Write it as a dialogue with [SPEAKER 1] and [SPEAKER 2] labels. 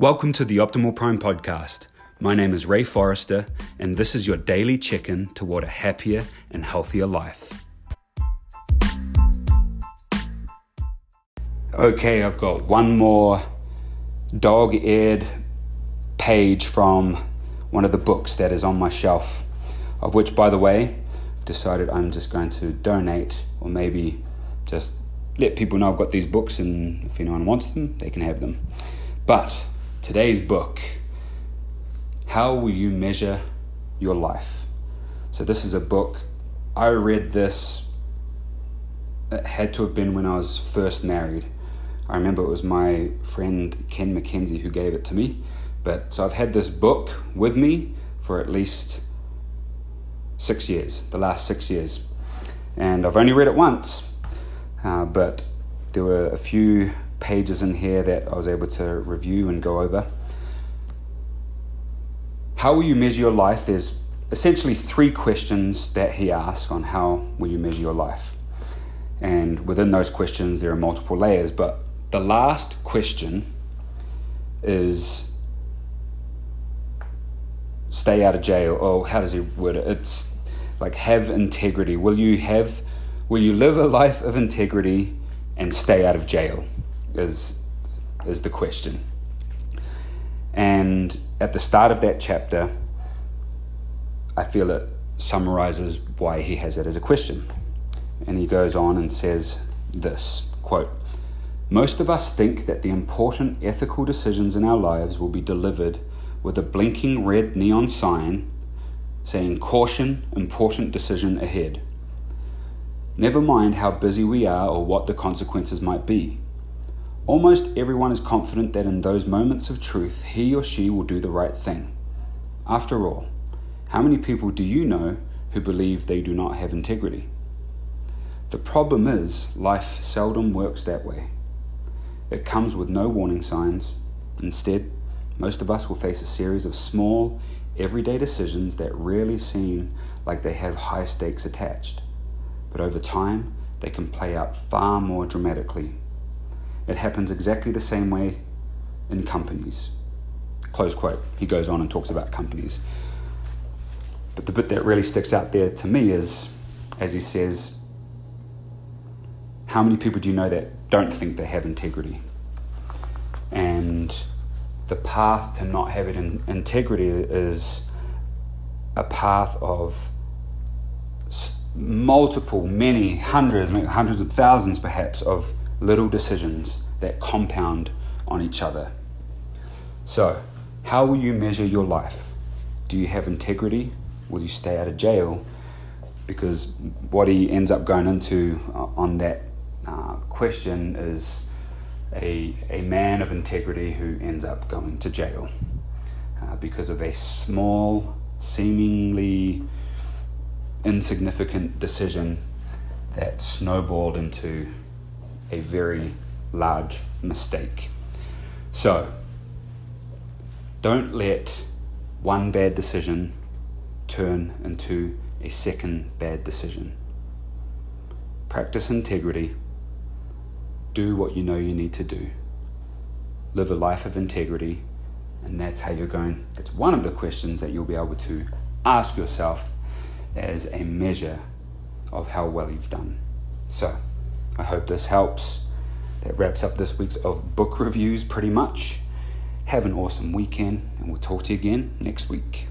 [SPEAKER 1] Welcome to the Optimal Prime podcast. My name is Ray Forrester, and this is your daily check in toward a happier and healthier life. Okay, I've got one more dog eared page from one of the books that is on my shelf, of which, by the way, I've decided I'm just going to donate or maybe just let people know I've got these books, and if anyone wants them, they can have them. But today's book How Will You Measure Your Life? So, this is a book. I read this, it had to have been when I was first married. I remember it was my friend Ken McKenzie who gave it to me. But so I've had this book with me for at least six years, the last six years. And I've only read it once, uh, but there were a few pages in here that I was able to review and go over. How will you measure your life? There's essentially three questions that he asks on how will you measure your life. And within those questions, there are multiple layers. But the last question is stay out of jail. Or how does he word it? It's like have integrity. Will you have, will you live a life of integrity and stay out of jail? Is, is the question. And at the start of that chapter, I feel it summarizes why he has it as a question. And he goes on and says this quote, Most of us think that the important ethical decisions in our lives will be delivered with a blinking red neon sign saying, Caution, important decision ahead. Never mind how busy we are or what the consequences might be. Almost everyone is confident that in those moments of truth, he or she will do the right thing. After all, how many people do you know who believe they do not have integrity? The problem is, life seldom works that way. It comes with no warning signs. Instead, most of us will face a series of small, everyday decisions that rarely seem like they have high stakes attached. But over time, they can play out far more dramatically it happens exactly the same way in companies. Close quote. He goes on and talks about companies. But the bit that really sticks out there to me is, as he says, how many people do you know that don't think they have integrity? And the path to not having in integrity is a path of multiple, many hundreds, hundreds of thousands perhaps, of little decisions that compound on each other. So, how will you measure your life? Do you have integrity? Will you stay out of jail? Because what he ends up going into uh, on that uh, question is a, a man of integrity who ends up going to jail uh, because of a small, seemingly insignificant decision that snowballed into a very large mistake. So, don't let one bad decision turn into a second bad decision. Practice integrity. Do what you know you need to do. Live a life of integrity, and that's how you're going. That's one of the questions that you'll be able to ask yourself as a measure of how well you've done. So, I hope this helps. That wraps up this week's of book reviews pretty much. Have an awesome weekend, and we'll talk to you again next week.